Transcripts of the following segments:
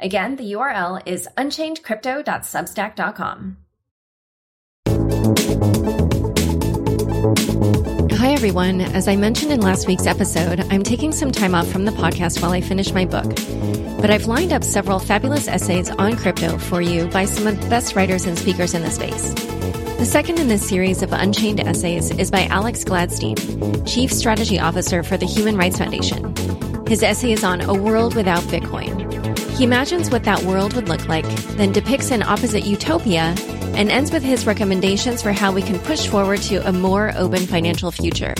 Again, the URL is unchainedcrypto.substack.com. Hi, everyone. As I mentioned in last week's episode, I'm taking some time off from the podcast while I finish my book. But I've lined up several fabulous essays on crypto for you by some of the best writers and speakers in the space. The second in this series of Unchained essays is by Alex Gladstein, Chief Strategy Officer for the Human Rights Foundation. His essay is on A World Without Bitcoin. He imagines what that world would look like, then depicts an opposite utopia, and ends with his recommendations for how we can push forward to a more open financial future.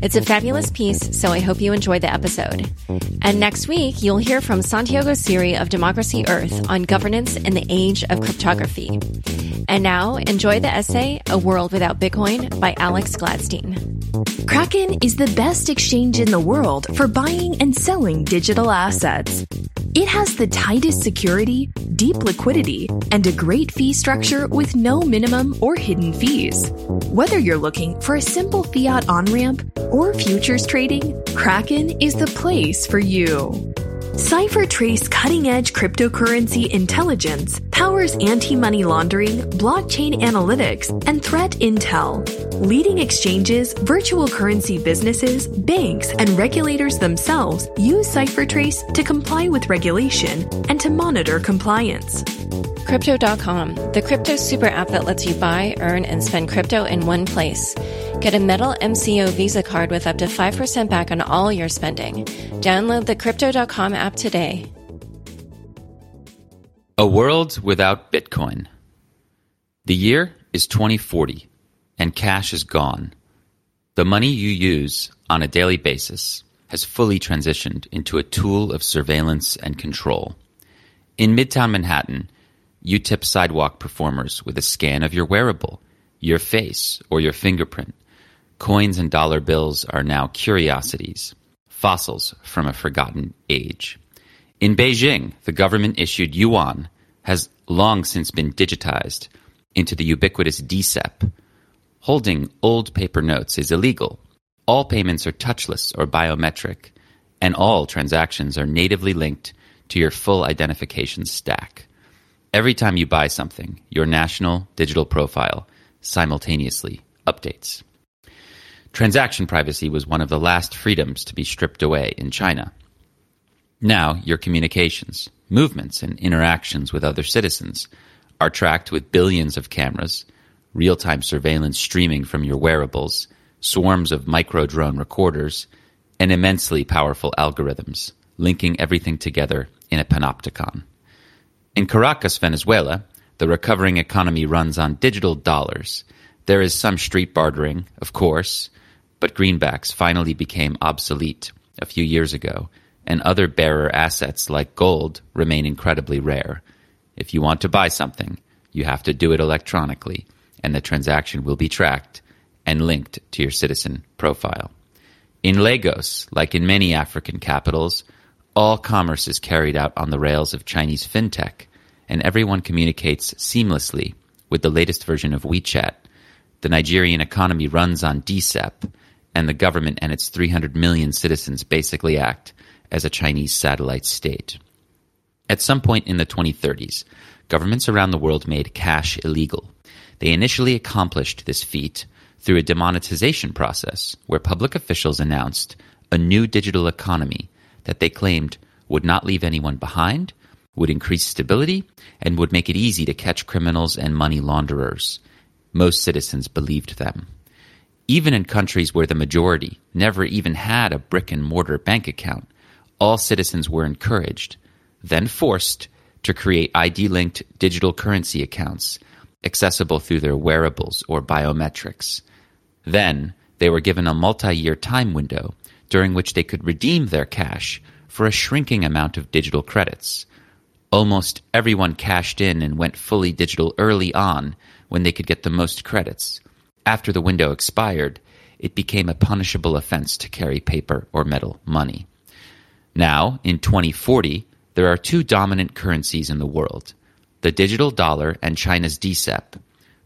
It's a fabulous piece, so I hope you enjoy the episode. And next week, you'll hear from Santiago Siri of Democracy Earth on governance in the age of cryptography. And now, enjoy the essay, A World Without Bitcoin by Alex Gladstein. Kraken is the best exchange in the world for buying and selling digital assets. It has the tightest security, deep liquidity, and a great fee structure with no minimum or hidden fees. Whether you're looking for a simple fiat on ramp or futures trading, Kraken is the place for you. CipherTrace cutting edge cryptocurrency intelligence powers anti money laundering, blockchain analytics, and threat intel. Leading exchanges, virtual currency businesses, banks, and regulators themselves use CipherTrace to comply with regulation and to monitor compliance. Crypto.com, the crypto super app that lets you buy, earn, and spend crypto in one place. Get a Metal MCO Visa card with up to 5% back on all your spending. Download the Crypto.com app today. A world without Bitcoin. The year is 2040, and cash is gone. The money you use on a daily basis has fully transitioned into a tool of surveillance and control. In Midtown Manhattan, you tip sidewalk performers with a scan of your wearable, your face, or your fingerprint. Coins and dollar bills are now curiosities, fossils from a forgotten age. In Beijing, the government issued yuan has long since been digitized into the ubiquitous DCEP. Holding old paper notes is illegal. All payments are touchless or biometric, and all transactions are natively linked to your full identification stack. Every time you buy something, your national digital profile simultaneously updates. Transaction privacy was one of the last freedoms to be stripped away in China. Now, your communications, movements, and interactions with other citizens are tracked with billions of cameras, real time surveillance streaming from your wearables, swarms of micro drone recorders, and immensely powerful algorithms linking everything together in a panopticon. In Caracas, Venezuela, the recovering economy runs on digital dollars. There is some street bartering, of course, but greenbacks finally became obsolete a few years ago, and other bearer assets like gold remain incredibly rare. If you want to buy something, you have to do it electronically, and the transaction will be tracked and linked to your citizen profile. In Lagos, like in many African capitals, all commerce is carried out on the rails of Chinese fintech, and everyone communicates seamlessly with the latest version of WeChat. The Nigerian economy runs on DCEP, and the government and its 300 million citizens basically act as a Chinese satellite state. At some point in the 2030s, governments around the world made cash illegal. They initially accomplished this feat through a demonetization process where public officials announced a new digital economy that they claimed would not leave anyone behind would increase stability, and would make it easy to catch criminals and money launderers. Most citizens believed them. Even in countries where the majority never even had a brick and mortar bank account, all citizens were encouraged, then forced, to create ID linked digital currency accounts accessible through their wearables or biometrics. Then they were given a multi year time window during which they could redeem their cash for a shrinking amount of digital credits Almost everyone cashed in and went fully digital early on when they could get the most credits. After the window expired, it became a punishable offense to carry paper or metal money. Now, in 2040, there are two dominant currencies in the world the digital dollar and China's DCEP.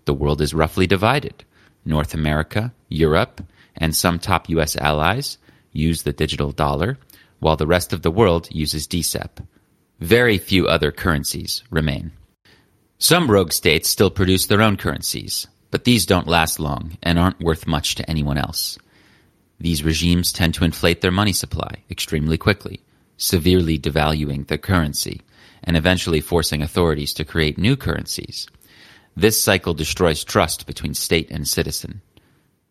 The world is roughly divided. North America, Europe, and some top US allies use the digital dollar, while the rest of the world uses DCEP. Very few other currencies remain. Some rogue states still produce their own currencies, but these don't last long and aren't worth much to anyone else. These regimes tend to inflate their money supply extremely quickly, severely devaluing the currency, and eventually forcing authorities to create new currencies. This cycle destroys trust between state and citizen.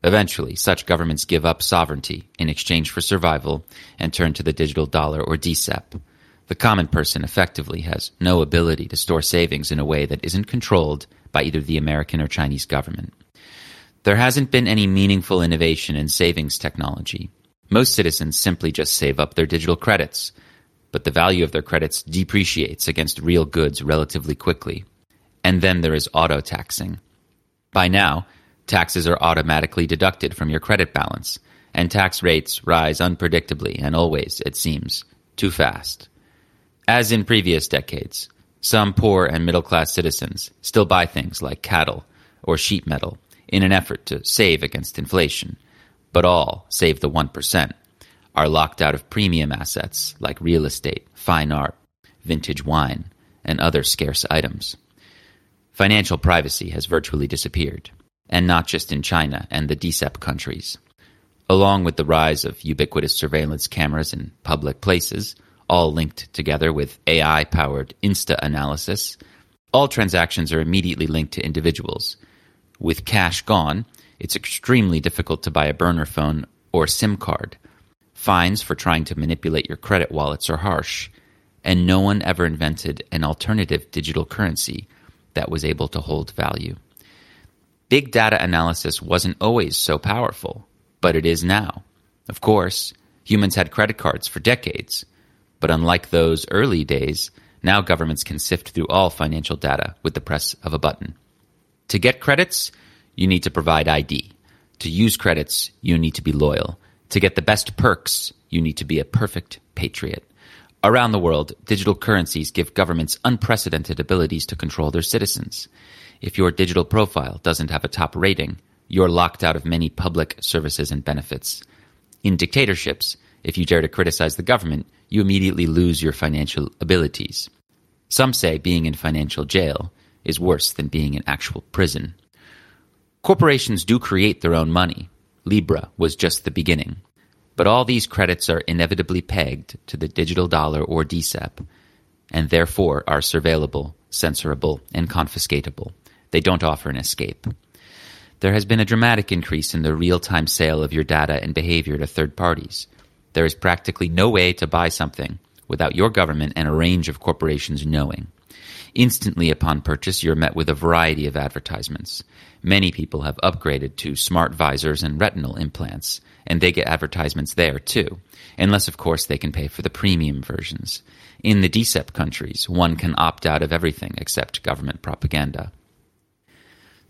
Eventually, such governments give up sovereignty in exchange for survival and turn to the digital dollar or DCEP. The common person effectively has no ability to store savings in a way that isn't controlled by either the American or Chinese government. There hasn't been any meaningful innovation in savings technology. Most citizens simply just save up their digital credits, but the value of their credits depreciates against real goods relatively quickly. And then there is auto taxing. By now, taxes are automatically deducted from your credit balance, and tax rates rise unpredictably and always, it seems, too fast. As in previous decades, some poor and middle class citizens still buy things like cattle or sheet metal in an effort to save against inflation, but all, save the 1%, are locked out of premium assets like real estate, fine art, vintage wine, and other scarce items. Financial privacy has virtually disappeared, and not just in China and the DCEP countries. Along with the rise of ubiquitous surveillance cameras in public places, all linked together with AI powered Insta analysis, all transactions are immediately linked to individuals. With cash gone, it's extremely difficult to buy a burner phone or SIM card. Fines for trying to manipulate your credit wallets are harsh, and no one ever invented an alternative digital currency that was able to hold value. Big data analysis wasn't always so powerful, but it is now. Of course, humans had credit cards for decades, but unlike those early days, now governments can sift through all financial data with the press of a button. To get credits, you need to provide ID. To use credits, you need to be loyal. To get the best perks, you need to be a perfect patriot. Around the world, digital currencies give governments unprecedented abilities to control their citizens. If your digital profile doesn't have a top rating, you're locked out of many public services and benefits. In dictatorships, if you dare to criticize the government, you immediately lose your financial abilities. Some say being in financial jail is worse than being in actual prison. Corporations do create their own money. Libra was just the beginning. But all these credits are inevitably pegged to the digital dollar or DCEP, and therefore are surveillable, censorable, and confiscatable. They don't offer an escape. There has been a dramatic increase in the real time sale of your data and behavior to third parties. There is practically no way to buy something without your government and a range of corporations knowing. Instantly upon purchase, you're met with a variety of advertisements. Many people have upgraded to smart visors and retinal implants, and they get advertisements there too, unless of course they can pay for the premium versions. In the DCEP countries, one can opt out of everything except government propaganda.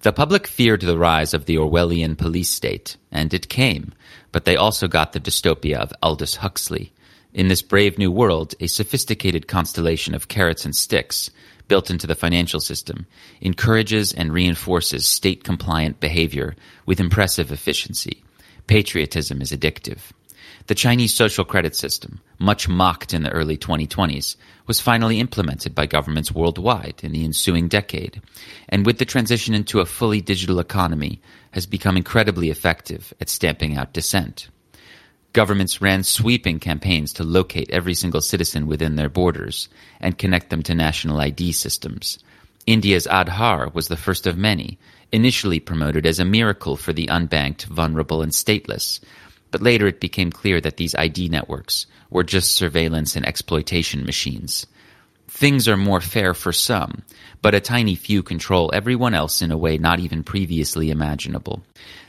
The public feared the rise of the Orwellian police state, and it came, but they also got the dystopia of Aldous Huxley. In this brave new world, a sophisticated constellation of carrots and sticks, built into the financial system, encourages and reinforces state compliant behavior with impressive efficiency. Patriotism is addictive. The Chinese social credit system, much mocked in the early 2020s, was finally implemented by governments worldwide in the ensuing decade, and with the transition into a fully digital economy, has become incredibly effective at stamping out dissent. Governments ran sweeping campaigns to locate every single citizen within their borders and connect them to national ID systems. India's Aadhaar was the first of many, initially promoted as a miracle for the unbanked, vulnerable, and stateless. But later it became clear that these ID networks were just surveillance and exploitation machines. Things are more fair for some, but a tiny few control everyone else in a way not even previously imaginable.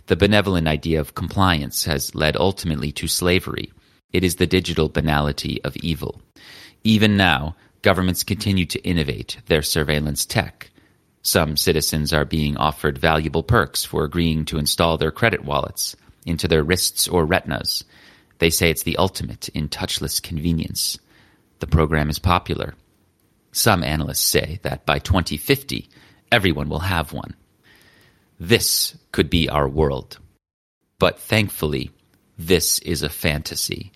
The benevolent idea of compliance has led ultimately to slavery. It is the digital banality of evil. Even now, governments continue to innovate their surveillance tech. Some citizens are being offered valuable perks for agreeing to install their credit wallets into their wrists or retinas. They say it's the ultimate in touchless convenience. The program is popular. Some analysts say that by 2050, everyone will have one. This could be our world. But thankfully, this is a fantasy.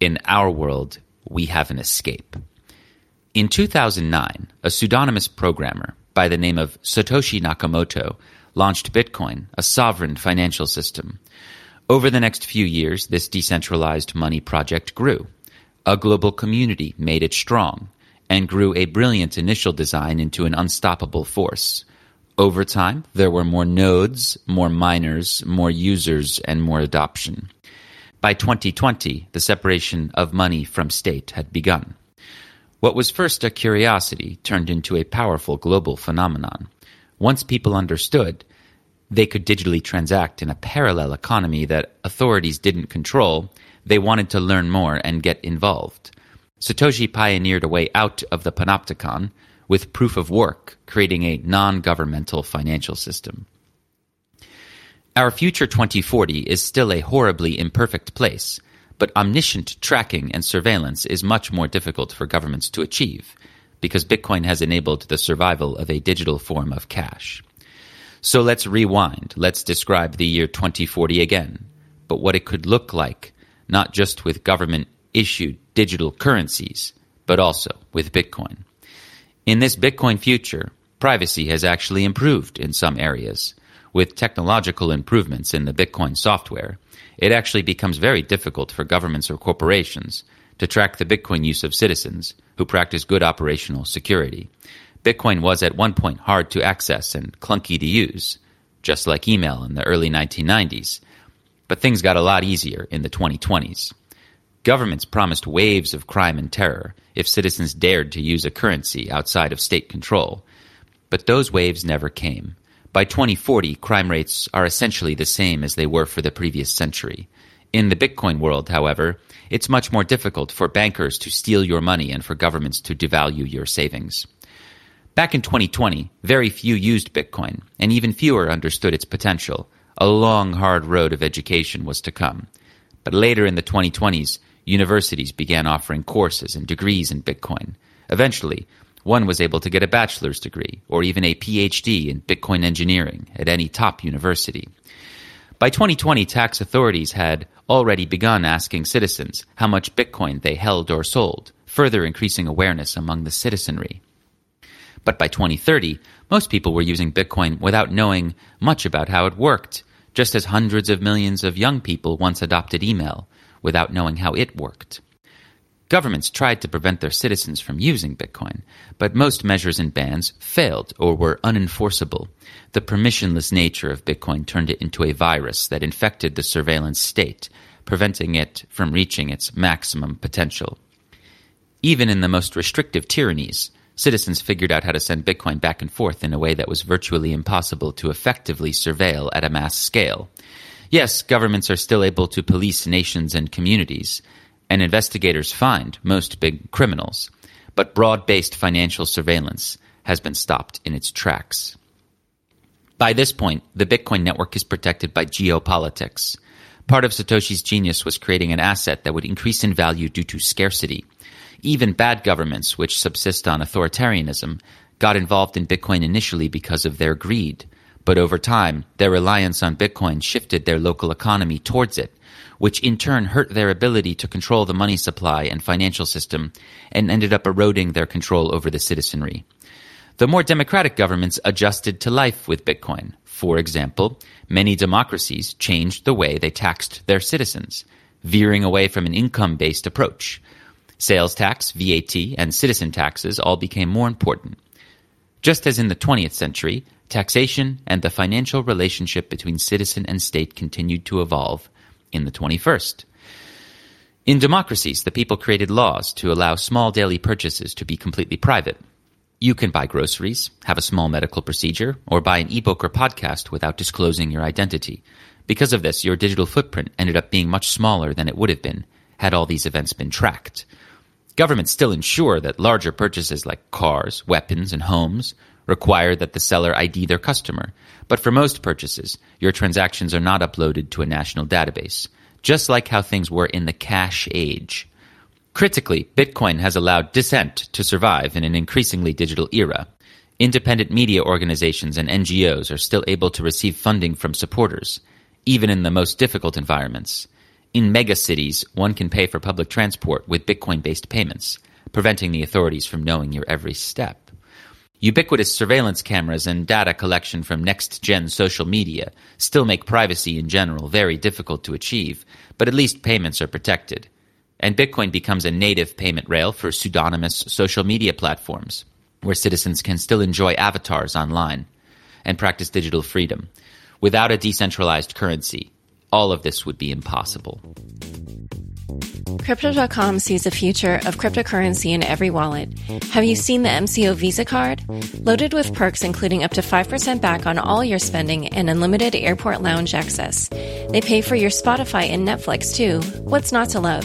In our world, we have an escape. In 2009, a pseudonymous programmer by the name of Satoshi Nakamoto launched Bitcoin, a sovereign financial system. Over the next few years, this decentralized money project grew. A global community made it strong and grew a brilliant initial design into an unstoppable force. Over time, there were more nodes, more miners, more users, and more adoption. By 2020, the separation of money from state had begun. What was first a curiosity turned into a powerful global phenomenon. Once people understood, they could digitally transact in a parallel economy that authorities didn't control, they wanted to learn more and get involved. Satoshi pioneered a way out of the panopticon with proof of work, creating a non governmental financial system. Our future 2040 is still a horribly imperfect place, but omniscient tracking and surveillance is much more difficult for governments to achieve because Bitcoin has enabled the survival of a digital form of cash. So let's rewind. Let's describe the year 2040 again, but what it could look like, not just with government issued digital currencies, but also with Bitcoin. In this Bitcoin future, privacy has actually improved in some areas. With technological improvements in the Bitcoin software, it actually becomes very difficult for governments or corporations to track the Bitcoin use of citizens who practice good operational security. Bitcoin was at one point hard to access and clunky to use, just like email in the early 1990s. But things got a lot easier in the 2020s. Governments promised waves of crime and terror if citizens dared to use a currency outside of state control. But those waves never came. By 2040, crime rates are essentially the same as they were for the previous century. In the Bitcoin world, however, it's much more difficult for bankers to steal your money and for governments to devalue your savings. Back in 2020, very few used Bitcoin, and even fewer understood its potential. A long, hard road of education was to come. But later in the 2020s, universities began offering courses and degrees in Bitcoin. Eventually, one was able to get a bachelor's degree or even a PhD in Bitcoin engineering at any top university. By 2020, tax authorities had already begun asking citizens how much Bitcoin they held or sold, further increasing awareness among the citizenry. But by 2030, most people were using Bitcoin without knowing much about how it worked, just as hundreds of millions of young people once adopted email, without knowing how it worked. Governments tried to prevent their citizens from using Bitcoin, but most measures and bans failed or were unenforceable. The permissionless nature of Bitcoin turned it into a virus that infected the surveillance state, preventing it from reaching its maximum potential. Even in the most restrictive tyrannies, citizens figured out how to send Bitcoin back and forth in a way that was virtually impossible to effectively surveil at a mass scale. Yes, governments are still able to police nations and communities, and investigators find most big criminals, but broad based financial surveillance has been stopped in its tracks. By this point, the Bitcoin network is protected by geopolitics. Part of Satoshi's genius was creating an asset that would increase in value due to scarcity. Even bad governments, which subsist on authoritarianism, got involved in Bitcoin initially because of their greed. But over time, their reliance on Bitcoin shifted their local economy towards it, which in turn hurt their ability to control the money supply and financial system and ended up eroding their control over the citizenry. The more democratic governments adjusted to life with Bitcoin. For example, many democracies changed the way they taxed their citizens, veering away from an income based approach. Sales tax, VAT, and citizen taxes all became more important. Just as in the 20th century, taxation and the financial relationship between citizen and state continued to evolve in the 21st. In democracies, the people created laws to allow small daily purchases to be completely private. You can buy groceries, have a small medical procedure, or buy an ebook or podcast without disclosing your identity. Because of this, your digital footprint ended up being much smaller than it would have been had all these events been tracked. Governments still ensure that larger purchases like cars, weapons, and homes require that the seller ID their customer. But for most purchases, your transactions are not uploaded to a national database, just like how things were in the cash age. Critically, Bitcoin has allowed dissent to survive in an increasingly digital era. Independent media organizations and NGOs are still able to receive funding from supporters, even in the most difficult environments. In megacities, one can pay for public transport with Bitcoin based payments, preventing the authorities from knowing your every step. Ubiquitous surveillance cameras and data collection from next gen social media still make privacy in general very difficult to achieve, but at least payments are protected. And Bitcoin becomes a native payment rail for pseudonymous social media platforms, where citizens can still enjoy avatars online and practice digital freedom. Without a decentralized currency, all of this would be impossible. Crypto.com sees the future of cryptocurrency in every wallet. Have you seen the MCO Visa card? Loaded with perks including up to 5% back on all your spending and unlimited airport lounge access. They pay for your Spotify and Netflix too. What's not to love?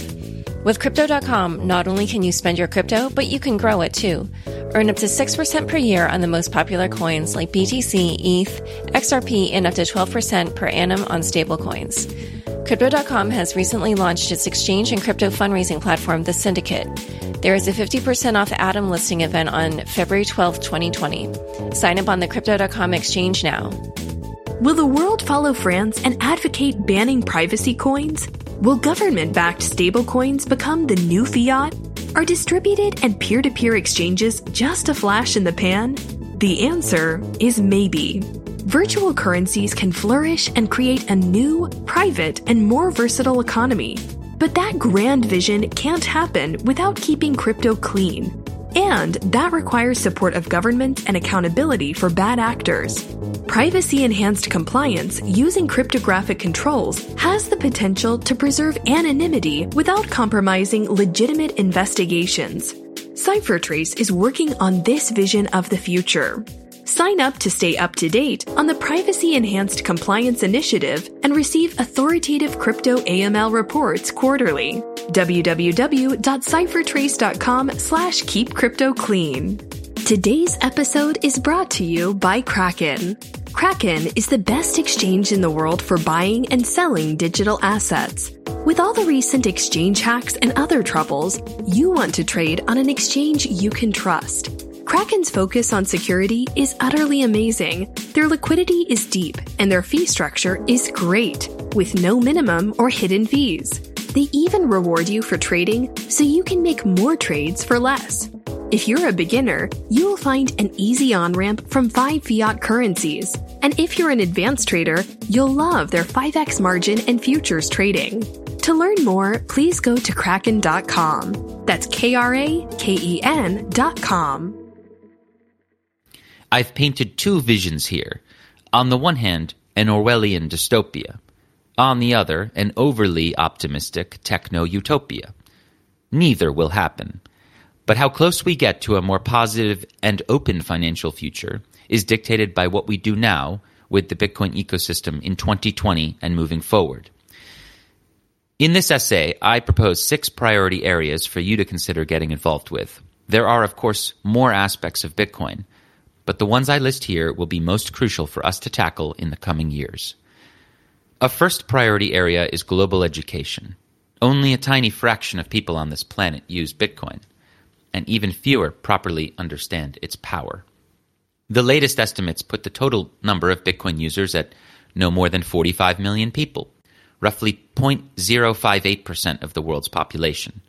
With Crypto.com, not only can you spend your crypto, but you can grow it too. Earn up to 6% per year on the most popular coins like BTC, ETH, XRP, and up to 12% per annum on stablecoins. Crypto.com has recently launched its exchange and crypto fundraising platform, The Syndicate. There is a 50% off Atom listing event on February 12, 2020. Sign up on the Crypto.com exchange now. Will the world follow France and advocate banning privacy coins? Will government backed stablecoins become the new fiat? Are distributed and peer to peer exchanges just a flash in the pan? The answer is maybe. Virtual currencies can flourish and create a new, private, and more versatile economy. But that grand vision can't happen without keeping crypto clean. And that requires support of government and accountability for bad actors. Privacy enhanced compliance using cryptographic controls has the potential to preserve anonymity without compromising legitimate investigations. CipherTrace is working on this vision of the future. Sign up to stay up to date on the Privacy Enhanced Compliance Initiative and receive authoritative crypto AML reports quarterly. www.ciphertrace.com slash keep crypto clean. Today's episode is brought to you by Kraken. Kraken is the best exchange in the world for buying and selling digital assets. With all the recent exchange hacks and other troubles, you want to trade on an exchange you can trust. Kraken's focus on security is utterly amazing. Their liquidity is deep, and their fee structure is great, with no minimum or hidden fees. They even reward you for trading so you can make more trades for less. If you're a beginner, you will find an easy on ramp from five fiat currencies. And if you're an advanced trader, you'll love their 5x margin and futures trading. To learn more, please go to kraken.com. That's K R A K E N.com. I've painted two visions here. On the one hand, an Orwellian dystopia. On the other, an overly optimistic techno utopia. Neither will happen. But how close we get to a more positive and open financial future is dictated by what we do now with the Bitcoin ecosystem in 2020 and moving forward. In this essay, I propose six priority areas for you to consider getting involved with. There are, of course, more aspects of Bitcoin, but the ones I list here will be most crucial for us to tackle in the coming years. A first priority area is global education. Only a tiny fraction of people on this planet use Bitcoin and even fewer properly understand its power. The latest estimates put the total number of Bitcoin users at no more than 45 million people, roughly 0.058% of the world's population.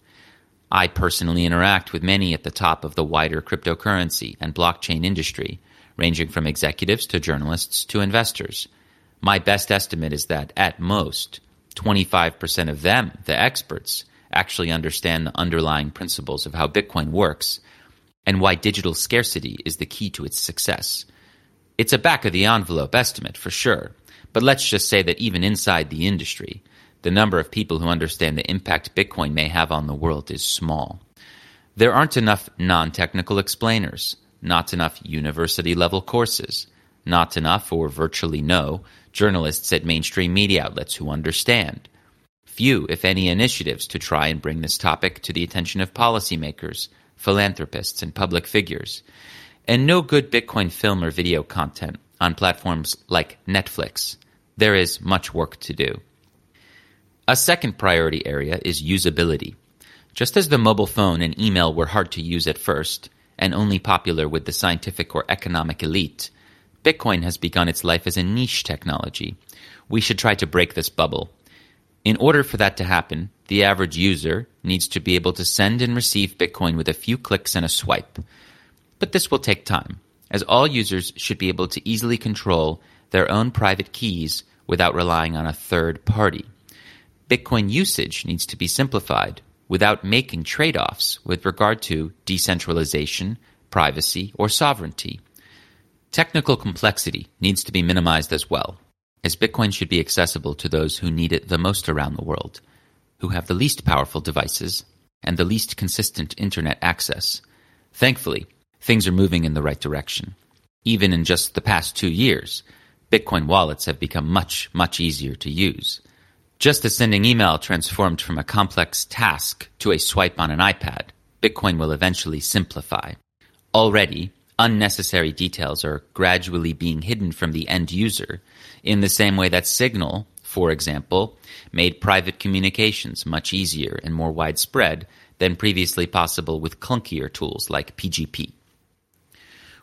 I personally interact with many at the top of the wider cryptocurrency and blockchain industry, ranging from executives to journalists to investors. My best estimate is that, at most, 25% of them, the experts, actually understand the underlying principles of how Bitcoin works and why digital scarcity is the key to its success. It's a back of the envelope estimate for sure, but let's just say that even inside the industry, the number of people who understand the impact Bitcoin may have on the world is small. There aren't enough non technical explainers, not enough university level courses, not enough or virtually no journalists at mainstream media outlets who understand. few, if any, initiatives to try and bring this topic to the attention of policymakers, philanthropists, and public figures, and no good Bitcoin film or video content on platforms like Netflix. There is much work to do. A second priority area is usability. Just as the mobile phone and email were hard to use at first, and only popular with the scientific or economic elite, Bitcoin has begun its life as a niche technology. We should try to break this bubble. In order for that to happen, the average user needs to be able to send and receive Bitcoin with a few clicks and a swipe. But this will take time, as all users should be able to easily control their own private keys without relying on a third party. Bitcoin usage needs to be simplified without making trade offs with regard to decentralization, privacy, or sovereignty. Technical complexity needs to be minimized as well, as Bitcoin should be accessible to those who need it the most around the world, who have the least powerful devices and the least consistent internet access. Thankfully, things are moving in the right direction. Even in just the past two years, Bitcoin wallets have become much, much easier to use. Just as sending email transformed from a complex task to a swipe on an iPad, Bitcoin will eventually simplify. Already, unnecessary details are gradually being hidden from the end user, in the same way that Signal, for example, made private communications much easier and more widespread than previously possible with clunkier tools like PGP.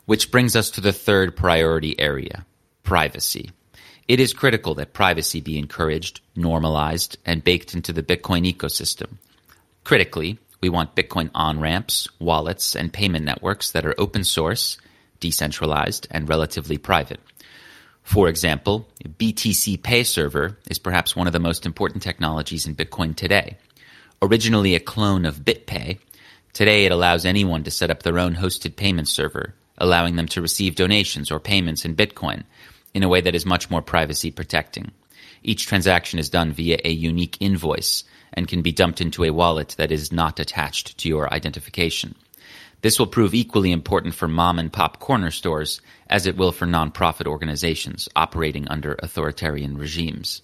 Which brings us to the third priority area privacy. It is critical that privacy be encouraged, normalized, and baked into the Bitcoin ecosystem. Critically, we want Bitcoin on ramps, wallets, and payment networks that are open source, decentralized, and relatively private. For example, BTC Pay Server is perhaps one of the most important technologies in Bitcoin today. Originally a clone of BitPay, today it allows anyone to set up their own hosted payment server, allowing them to receive donations or payments in Bitcoin in a way that is much more privacy protecting. Each transaction is done via a unique invoice and can be dumped into a wallet that is not attached to your identification. This will prove equally important for mom and pop corner stores as it will for nonprofit organizations operating under authoritarian regimes.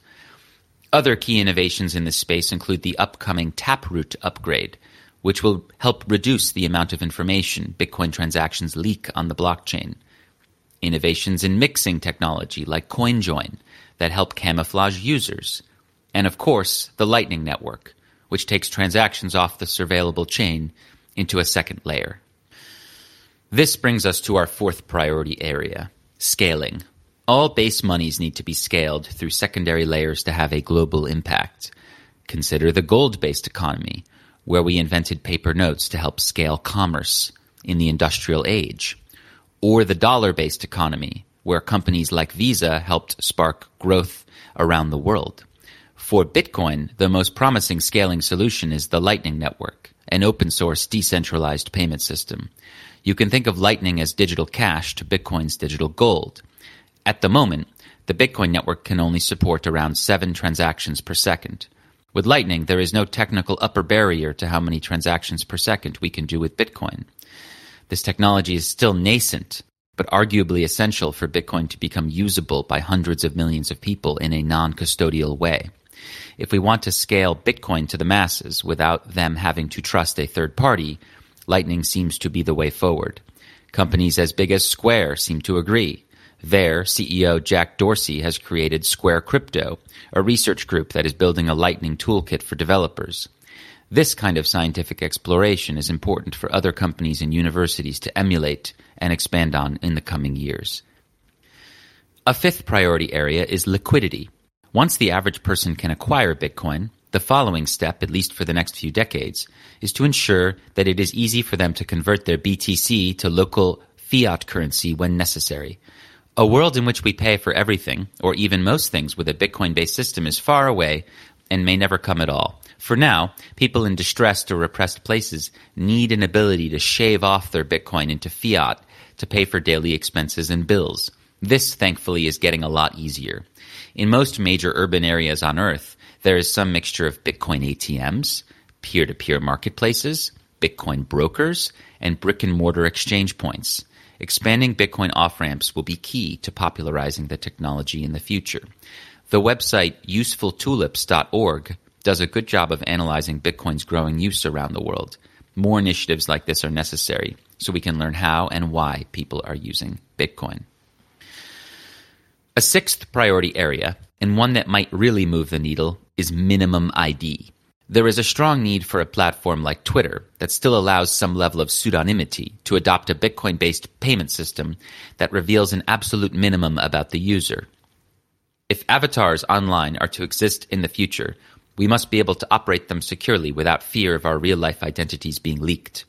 Other key innovations in this space include the upcoming Taproot upgrade, which will help reduce the amount of information Bitcoin transactions leak on the blockchain innovations in mixing technology like CoinJoin that help camouflage users, and of course, the Lightning Network, which takes transactions off the surveillable chain into a second layer. This brings us to our fourth priority area scaling. All base monies need to be scaled through secondary layers to have a global impact. Consider the gold based economy, where we invented paper notes to help scale commerce in the industrial age or the dollar based economy, where companies like Visa helped spark growth around the world. For Bitcoin, the most promising scaling solution is the Lightning Network, an open source decentralized payment system. You can think of Lightning as digital cash to Bitcoin's digital gold. At the moment, the Bitcoin network can only support around seven transactions per second. With Lightning, there is no technical upper barrier to how many transactions per second we can do with Bitcoin. This technology is still nascent, but arguably essential for Bitcoin to become usable by hundreds of millions of people in a non custodial way. If we want to scale Bitcoin to the masses without them having to trust a third party, Lightning seems to be the way forward. Companies as big as Square seem to agree. Their CEO Jack Dorsey has created Square Crypto, a research group that is building a Lightning toolkit for developers. This kind of scientific exploration is important for other companies and universities to emulate and expand on in the coming years. A fifth priority area is liquidity. Once the average person can acquire Bitcoin, the following step, at least for the next few decades, is to ensure that it is easy for them to convert their BTC to local fiat currency when necessary. A world in which we pay for everything, or even most things with a Bitcoin based system, is far away and may never come at all. For now, people in distressed or repressed places need an ability to shave off their Bitcoin into fiat to pay for daily expenses and bills. This, thankfully, is getting a lot easier. In most major urban areas on Earth, there is some mixture of Bitcoin ATMs, peer to peer marketplaces, Bitcoin brokers, and brick and mortar exchange points. Expanding Bitcoin off ramps will be key to popularizing the technology in the future. The website usefultulips.org does a good job of analyzing Bitcoin's growing use around the world. More initiatives like this are necessary so we can learn how and why people are using Bitcoin. A sixth priority area, and one that might really move the needle, is minimum ID. There is a strong need for a platform like Twitter that still allows some level of pseudonymity to adopt a Bitcoin based payment system that reveals an absolute minimum about the user. If avatars online are to exist in the future, we must be able to operate them securely without fear of our real life identities being leaked.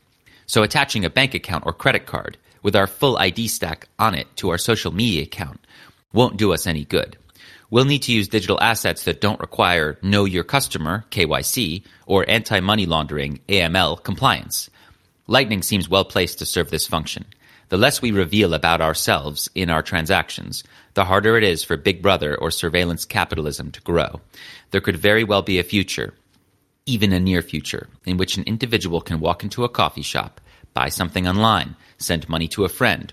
So attaching a bank account or credit card with our full ID stack on it to our social media account won't do us any good we'll need to use digital assets that don't require know your customer, KYC, or anti money laundering, AML, compliance. Lightning seems well placed to serve this function. The less we reveal about ourselves in our transactions, the harder it is for Big Brother or surveillance capitalism to grow. There could very well be a future, even a near future, in which an individual can walk into a coffee shop, buy something online, send money to a friend,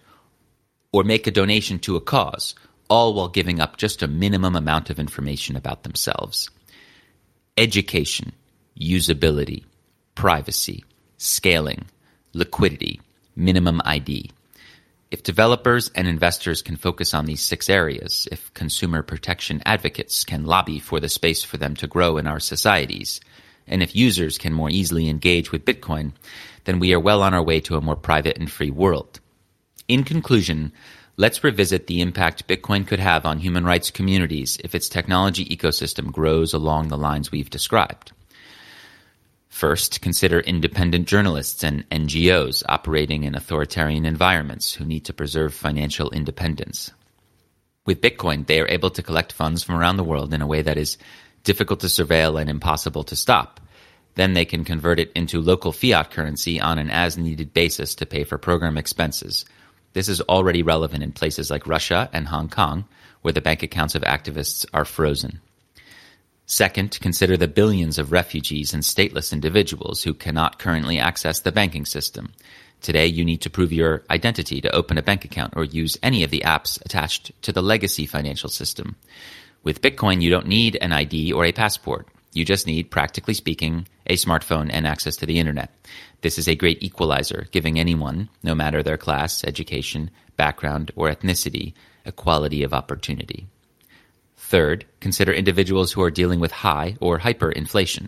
or make a donation to a cause, all while giving up just a minimum amount of information about themselves. Education, usability, privacy, scaling, liquidity, minimum ID. If developers and investors can focus on these six areas, if consumer protection advocates can lobby for the space for them to grow in our societies, and if users can more easily engage with Bitcoin, then we are well on our way to a more private and free world. In conclusion, Let's revisit the impact Bitcoin could have on human rights communities if its technology ecosystem grows along the lines we've described. First, consider independent journalists and NGOs operating in authoritarian environments who need to preserve financial independence. With Bitcoin, they are able to collect funds from around the world in a way that is difficult to surveil and impossible to stop. Then they can convert it into local fiat currency on an as needed basis to pay for program expenses this is already relevant in places like Russia and Hong Kong, where the bank accounts of activists are frozen. Second, consider the billions of refugees and stateless individuals who cannot currently access the banking system. Today, you need to prove your identity to open a bank account or use any of the apps attached to the legacy financial system. With Bitcoin, you don't need an ID or a passport. You just need, practically speaking, a smartphone and access to the internet. This is a great equalizer, giving anyone, no matter their class, education, background, or ethnicity, equality of opportunity. Third, consider individuals who are dealing with high or hyperinflation.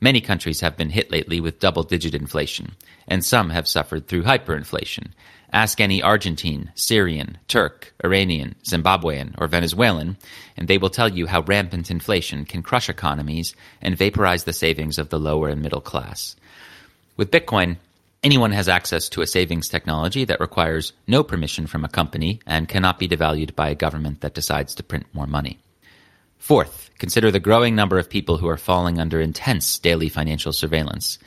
Many countries have been hit lately with double digit inflation, and some have suffered through hyperinflation. Ask any Argentine, Syrian, Turk, Iranian, Zimbabwean, or Venezuelan, and they will tell you how rampant inflation can crush economies and vaporize the savings of the lower and middle class. With Bitcoin, anyone has access to a savings technology that requires no permission from a company and cannot be devalued by a government that decides to print more money. Fourth, consider the growing number of people who are falling under intense daily financial surveillance.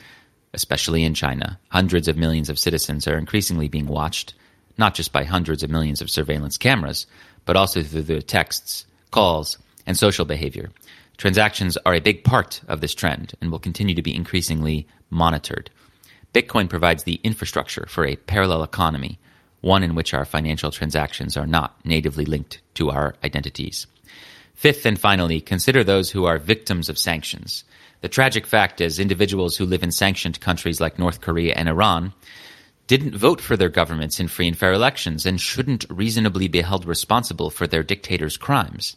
Especially in China, hundreds of millions of citizens are increasingly being watched, not just by hundreds of millions of surveillance cameras, but also through their texts, calls, and social behavior. Transactions are a big part of this trend and will continue to be increasingly monitored. Bitcoin provides the infrastructure for a parallel economy, one in which our financial transactions are not natively linked to our identities. Fifth and finally, consider those who are victims of sanctions. The tragic fact is individuals who live in sanctioned countries like North Korea and Iran didn't vote for their governments in free and fair elections and shouldn't reasonably be held responsible for their dictators' crimes.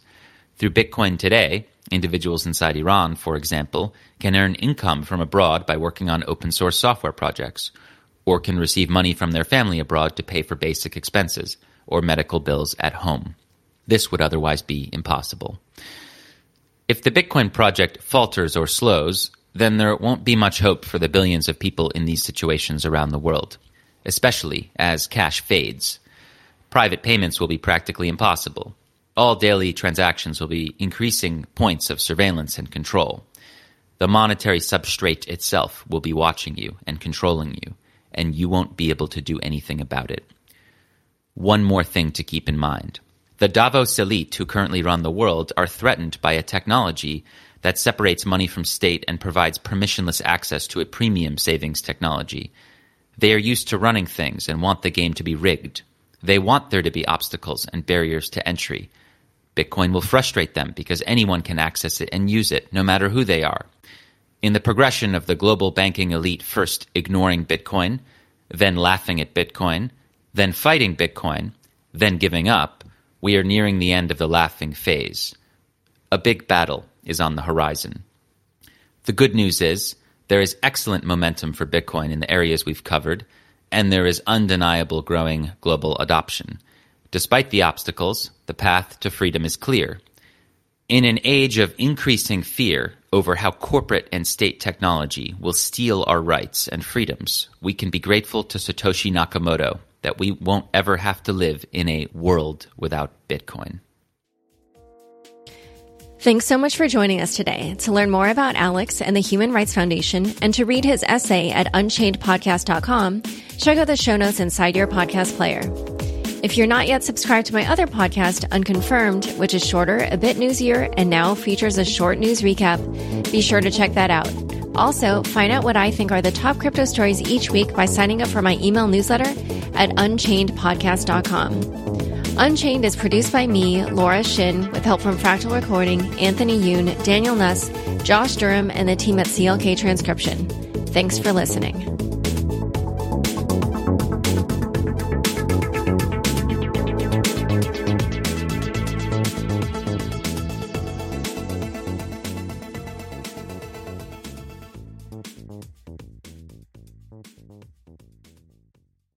Through Bitcoin today, individuals inside Iran, for example, can earn income from abroad by working on open source software projects, or can receive money from their family abroad to pay for basic expenses or medical bills at home. This would otherwise be impossible. If the Bitcoin project falters or slows, then there won't be much hope for the billions of people in these situations around the world, especially as cash fades. Private payments will be practically impossible all daily transactions will be increasing points of surveillance and control. The monetary substrate itself will be watching you and controlling you, and you won't be able to do anything about it. One more thing to keep in mind. The Davos elite who currently run the world are threatened by a technology that separates money from state and provides permissionless access to a premium savings technology. They are used to running things and want the game to be rigged. They want there to be obstacles and barriers to entry Bitcoin will frustrate them because anyone can access it and use it, no matter who they are. In the progression of the global banking elite first ignoring Bitcoin, then laughing at Bitcoin, then fighting Bitcoin, then giving up, we are nearing the end of the laughing phase. A big battle is on the horizon. The good news is there is excellent momentum for Bitcoin in the areas we've covered, and there is undeniable growing global adoption. Despite the obstacles, the path to freedom is clear. In an age of increasing fear over how corporate and state technology will steal our rights and freedoms, we can be grateful to Satoshi Nakamoto that we won't ever have to live in a world without Bitcoin. Thanks so much for joining us today. To learn more about Alex and the Human Rights Foundation and to read his essay at unchainedpodcast.com, check out the show notes inside your podcast player. If you're not yet subscribed to my other podcast, Unconfirmed, which is shorter, a bit newsier, and now features a short news recap, be sure to check that out. Also, find out what I think are the top crypto stories each week by signing up for my email newsletter at unchainedpodcast.com. Unchained is produced by me, Laura Shin, with help from Fractal Recording, Anthony Yoon, Daniel Nuss, Josh Durham, and the team at CLK Transcription. Thanks for listening.